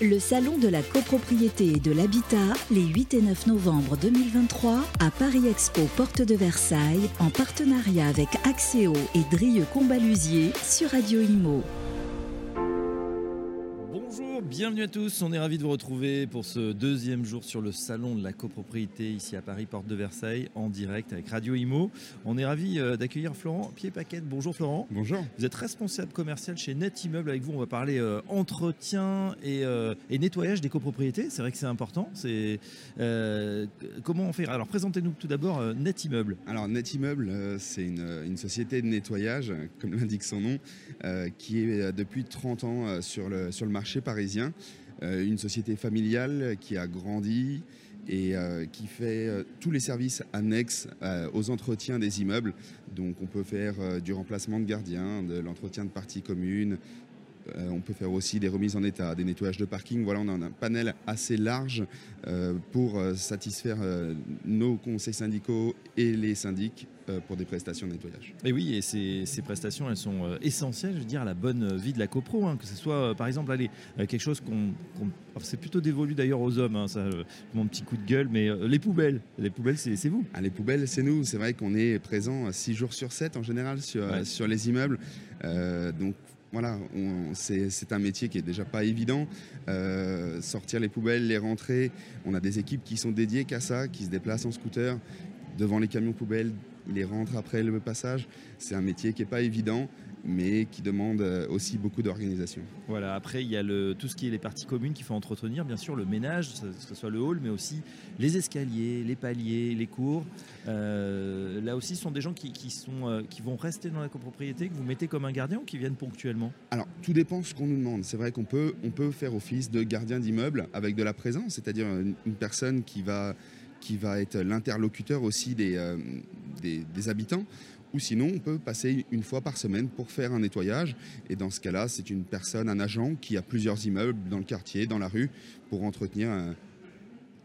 Le salon de la copropriété et de l'habitat, les 8 et 9 novembre 2023, à Paris Expo Porte de Versailles, en partenariat avec Axéo et Drieux Combalusier sur Radio Imo. Bonjour, bienvenue à tous. On est ravis de vous retrouver pour ce deuxième jour sur le salon de la copropriété ici à Paris, porte de Versailles, en direct avec Radio Imo. On est ravis euh, d'accueillir Florent Pied-Paquette. Bonjour Florent. Bonjour. Vous êtes responsable commercial chez Net Immeuble. Avec vous, on va parler euh, entretien et, euh, et nettoyage des copropriétés. C'est vrai que c'est important. C'est euh, comment on fait? Alors présentez-nous tout d'abord Net Immeuble. Alors Net Immeuble, c'est une, une société de nettoyage, comme l'indique son nom, qui est depuis 30 ans sur le, sur le marché parisien. Euh, Une société familiale qui a grandi et euh, qui fait euh, tous les services annexes aux entretiens des immeubles. Donc on peut faire du remplacement de gardiens, de l'entretien de parties communes. Euh, on peut faire aussi des remises en état, des nettoyages de parking. Voilà, on a un panel assez large euh, pour euh, satisfaire nos conseils syndicaux et les syndics pour des prestations de nettoyage. Et oui, et ces, ces prestations, elles sont essentielles, je veux dire, à la bonne vie de la copro. hein, que ce soit, par exemple, allez, quelque chose qu'on, alors, c'est plutôt dévolu d'ailleurs aux hommes. hein, ça, mon petit coup de gueule, mais euh, les poubelles, les poubelles, c'est, c'est vous. Ah, les poubelles, c'est nous. C'est vrai qu'on est présent 6 jours sur 7 en général sur, Ouais. sur les immeubles. Euh, donc voilà, c'est un métier qui est déjà pas évident. Euh, sortir les poubelles, les rentrer. On a des équipes qui sont dédiées qu'à ça, qui se déplacent en scooter devant les camions poubelles, les rentrent après le passage. C'est un métier qui est pas évident, mais qui demande euh, aussi beaucoup d'organisation. Voilà. Après, il y a le, tout ce qui est les parties communes qu'il faut entretenir, bien sûr, le ménage, que ce soit le hall, mais aussi les escaliers, les paliers, les cours. Euh, là aussi, ce sont des gens qui, qui sont, euh, qui vont rester dans la copropriété, que vous mettez comme un gardien ou qui viennent ponctuellement? Alors, tout dépend de ce qu'on nous demande. C'est vrai qu'on peut, on peut faire office de gardien d'immeuble avec de la présence, c'est-à-dire une, une personne qui va, qui va être l'interlocuteur aussi des, euh, des, des habitants. Ou sinon, on peut passer une fois par semaine pour faire un nettoyage. Et dans ce cas-là, c'est une personne, un agent qui a plusieurs immeubles dans le quartier, dans la rue, pour entretenir euh,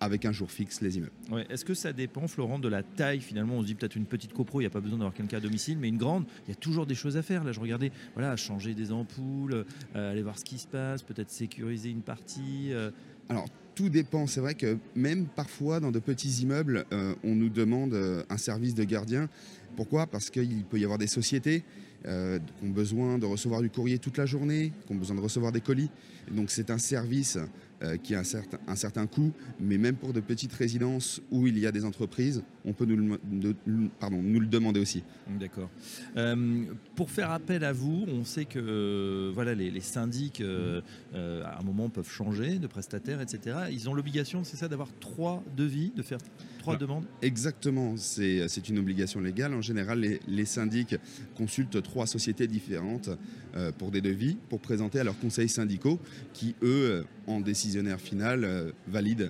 avec un jour fixe les immeubles. Ouais. Est-ce que ça dépend, Florent, de la taille Finalement, on se dit peut-être une petite copro, il n'y a pas besoin d'avoir quelqu'un à domicile, mais une grande, il y a toujours des choses à faire. Là, je regardais, voilà, changer des ampoules, euh, aller voir ce qui se passe, peut-être sécuriser une partie. euh, Alors, tout dépend. C'est vrai que même parfois, dans de petits immeubles, euh, on nous demande euh, un service de gardien. Pourquoi? Parce qu'il peut y avoir des sociétés euh, qui ont besoin de recevoir du courrier toute la journée, qui ont besoin de recevoir des colis. Donc, c'est un service euh, qui a un certain, un certain coût, mais même pour de petites résidences où il y a des entreprises, on peut nous le, de- pardon, nous le demander aussi. D'accord. Euh, pour faire appel à vous, on sait que euh, voilà, les, les syndics, euh, à un moment, peuvent changer de prestataire, etc. Ils ont l'obligation, c'est ça, d'avoir trois devis, de faire trois Ah. demandes? Exactement, c'est une obligation légale. En général, les, les syndics consultent trois sociétés différentes pour des devis, pour présenter à leurs conseils syndicaux qui, eux, en décisionnaire final, euh, valident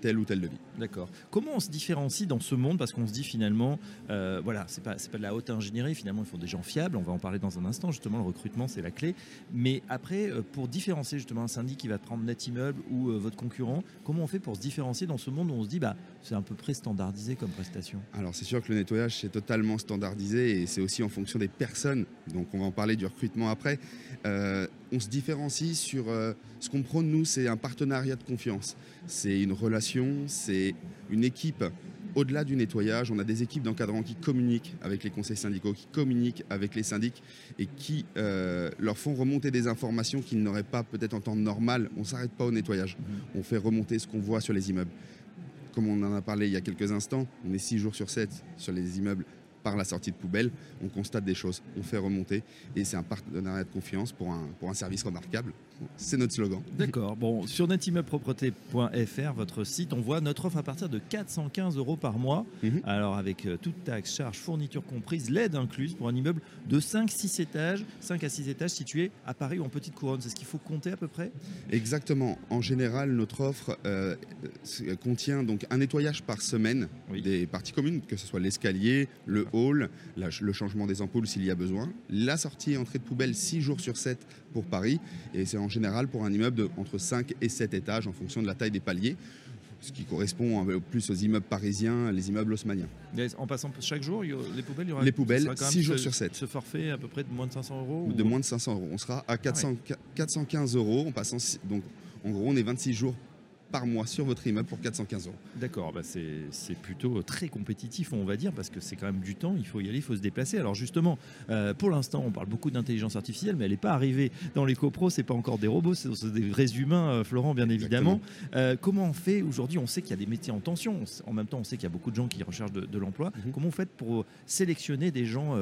tel ou tel devis. D'accord. Comment on se différencie dans ce monde? Parce qu'on se dit finalement, euh, voilà, c'est pas, pas de la haute ingénierie, finalement, il faut des gens fiables, on va en parler dans un instant, justement, le recrutement, c'est la clé. Mais après, euh, pour différencier justement un syndic qui va prendre Net Immeuble ou euh, votre concurrent, comment on fait pour se différencier dans ce monde où on se dit, bah, c'est à peu près standardisé comme prestation? Alors c'est sûr que le nettoyage c'est totalement standardisé et c'est aussi en fonction des personnes. Donc on va en parler du recrutement après. On se différencie sur ce qu'on prône nous, c'est un partenariat de confiance. C'est une relation, c'est une équipe. Au-delà du nettoyage, on a des équipes d'encadrement qui communiquent avec les conseils syndicaux, qui communiquent avec les syndics et qui euh, leur font remonter des informations qu'ils n'auraient pas peut-être en temps normal. On ne s'arrête pas au nettoyage. On fait remonter ce qu'on voit sur les immeubles comme on en a parlé il y a quelques instants, on est 6 jours sur 7 sur les immeubles par la sortie de poubelle, on constate des choses, on fait remonter et c'est un partenariat de confiance pour un, pour un service remarquable. C'est notre slogan. D'accord. Bon, sur netimmeuble-propreté.fr, votre site, on voit notre offre à partir de 415 euros par mois. Mhm. Alors, avec euh, toute taxe, charge, fourniture comprise, l'aide incluse pour un immeuble de 5-6 étages, 5 à 6 étages situé à Paris ou en petite couronne. C'est ce qu'il faut compter à peu près? Exactement. En général, notre offre euh, euh, contient donc un nettoyage par semaine Oui. des parties communes, que ce soit l'escalier, le hall, la- le changement des ampoules s'il y a besoin, la sortie et entrée de poubelle 6 jours sur 7 pour Paris, et c'est en général pour un immeuble de entre 5 et 7 étages en fonction de la taille des paliers, ce qui correspond plus aux immeubles parisiens, les immeubles haussmanniens. En passant chaque jour, les poubelles, il y aura Les poubelles, sera quand même six jours ce- sur sept. Ce forfait à peu près de moins de 500 euros de ou- moins de 500 euros. On sera à 400 415 euros en passant. Donc, En gros, on est 26 jours par mois sur votre immeuble pour 415 euros. D'accord, bah c'est plutôt très compétitif, on va dire, parce que c'est quand même du temps, il faut y aller, il faut se déplacer. Alors justement, euh, pour l'instant, on parle beaucoup d'intelligence artificielle, mais elle n'est pas arrivée dans les copros, c'est pas encore des robots, c'est des vrais humains, euh, Florent, bien évidemment. Euh, comment on fait aujourd'hui? On sait qu'il y a des métiers en tension, en même temps, on sait qu'il y a beaucoup de gens qui recherchent de, l'emploi. Mhm. Comment vous faites pour sélectionner des gens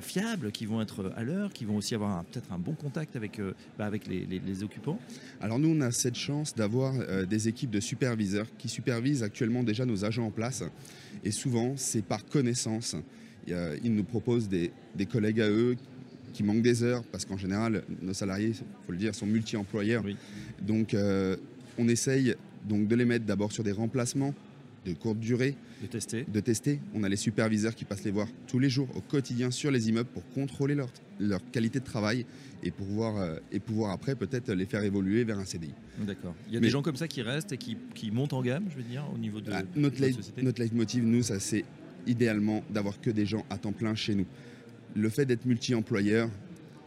fiables, qui vont être à l'heure, qui vont aussi avoir peut-être un bon contact avec, bah, avec les, les, occupants? Alors nous, on a cette chance d'avoir des équipes de superviseurs qui supervisent actuellement déjà nos agents en place. Et souvent, c'est par connaissance. Ils nous proposent des, collègues à eux qui manquent des heures, parce qu'en général, nos salariés, il faut le dire, sont multi-employeurs. Donc, euh, on essaye donc de les mettre d'abord sur des remplacements de courte durée. De tester. De tester. On a les superviseurs qui passent les voir tous les jours, au quotidien, sur les immeubles pour contrôler leur, leur qualité de travail et pouvoir, euh, et pouvoir après peut-être les faire évoluer vers un CDI. D'accord. Il y a des gens comme ça qui restent et qui, qui, montent en gamme, je veux dire, au niveau de, ah, notre, la société Notre leitmotiv, nous, ça c'est idéalement d'avoir que des gens à temps plein chez nous. Le fait d'être multi-employeur,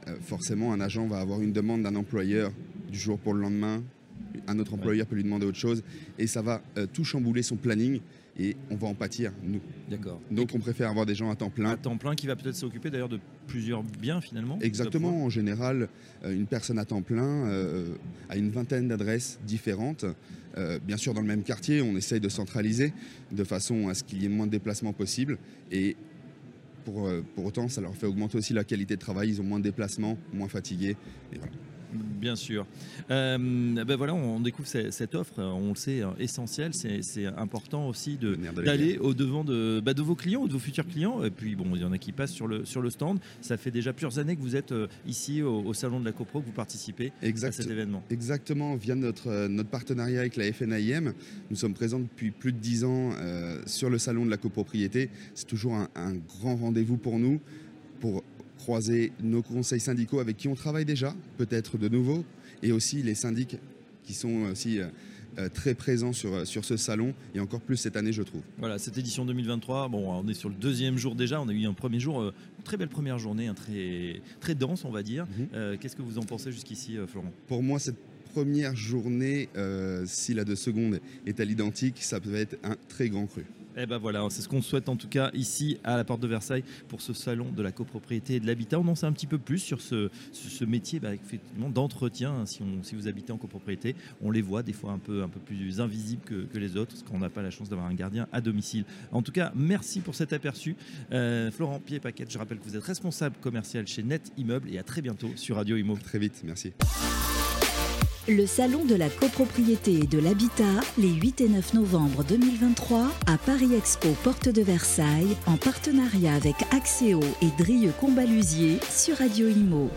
euh, forcément, un agent va avoir une demande d'un employeur du jour pour le lendemain, un autre employeur peut lui demander autre chose, et ça va euh, tout chambouler son planning et on va en pâtir, nous. D'accord. Donc on préfère avoir des gens à temps plein. À temps plein qui va peut-être s'occuper d'ailleurs de plusieurs biens finalement Exactement, en général, euh, une personne à temps plein euh, a une vingtaine d'adresses différentes. bien sûr, dans le même quartier, on essaye de centraliser de façon à ce qu'il y ait moins de déplacements possibles. Et pour, pour autant, ça leur fait augmenter aussi la qualité de travail. Ils ont moins de déplacements, moins fatigués. Et voilà. Bien sûr. Euh, ben voilà, on découvre cette offre, on le sait, hein, essentielle. C'est important aussi d'aller au devant de, bah, de, vos clients ou de vos futurs clients. Et puis bon, il y en a qui passent sur le, sur le stand. Ça fait déjà plusieurs années que vous êtes euh, ici au, salon de la CoPro, que vous participez à cet événement. Exactement, via notre, euh, notre partenariat avec la FNAIM. Nous sommes présents depuis plus de dix ans sur le salon de la copropriété. C'est toujours un, un grand rendez-vous pour nous pour croiser nos conseils syndicaux avec qui on travaille déjà, peut-être de nouveau, et aussi les syndics qui sont aussi euh, euh, très présents sur, euh, sur ce salon, et encore plus cette année, je trouve. Voilà, cette édition 2023, bon, on est sur le deuxième jour déjà, on a eu un premier jour, une très belle première journée, un très, très dense, on va dire. Mhm. Qu'est-ce que vous en pensez jusqu'ici, Florent? Pour moi, cette première journée, si la de seconde est à l'identique, ça peut être un très grand cru. Eh ben voilà, c'est ce qu'on souhaite en tout cas ici à la porte de Versailles pour ce salon de la copropriété et de l'habitat. On en sait un petit peu plus sur ce, métier bah, d'entretien. Hein, si, vous habitez en copropriété, on les voit des fois un peu, plus invisibles que, que les autres, parce qu'on n'a pas la chance d'avoir un gardien à domicile. En tout cas, merci pour cet aperçu. Euh, Florent Pied-Paquette, je rappelle que vous êtes responsable commercial chez Net Immeuble et à très bientôt sur Radio Imo. Très vite, merci. Le Salon de la copropriété et de l'habitat, les 8 et 9 novembre 2023, à Paris Expo Porte de Versailles, en partenariat avec Axéo et Drieux Combalusier sur Radio Imo.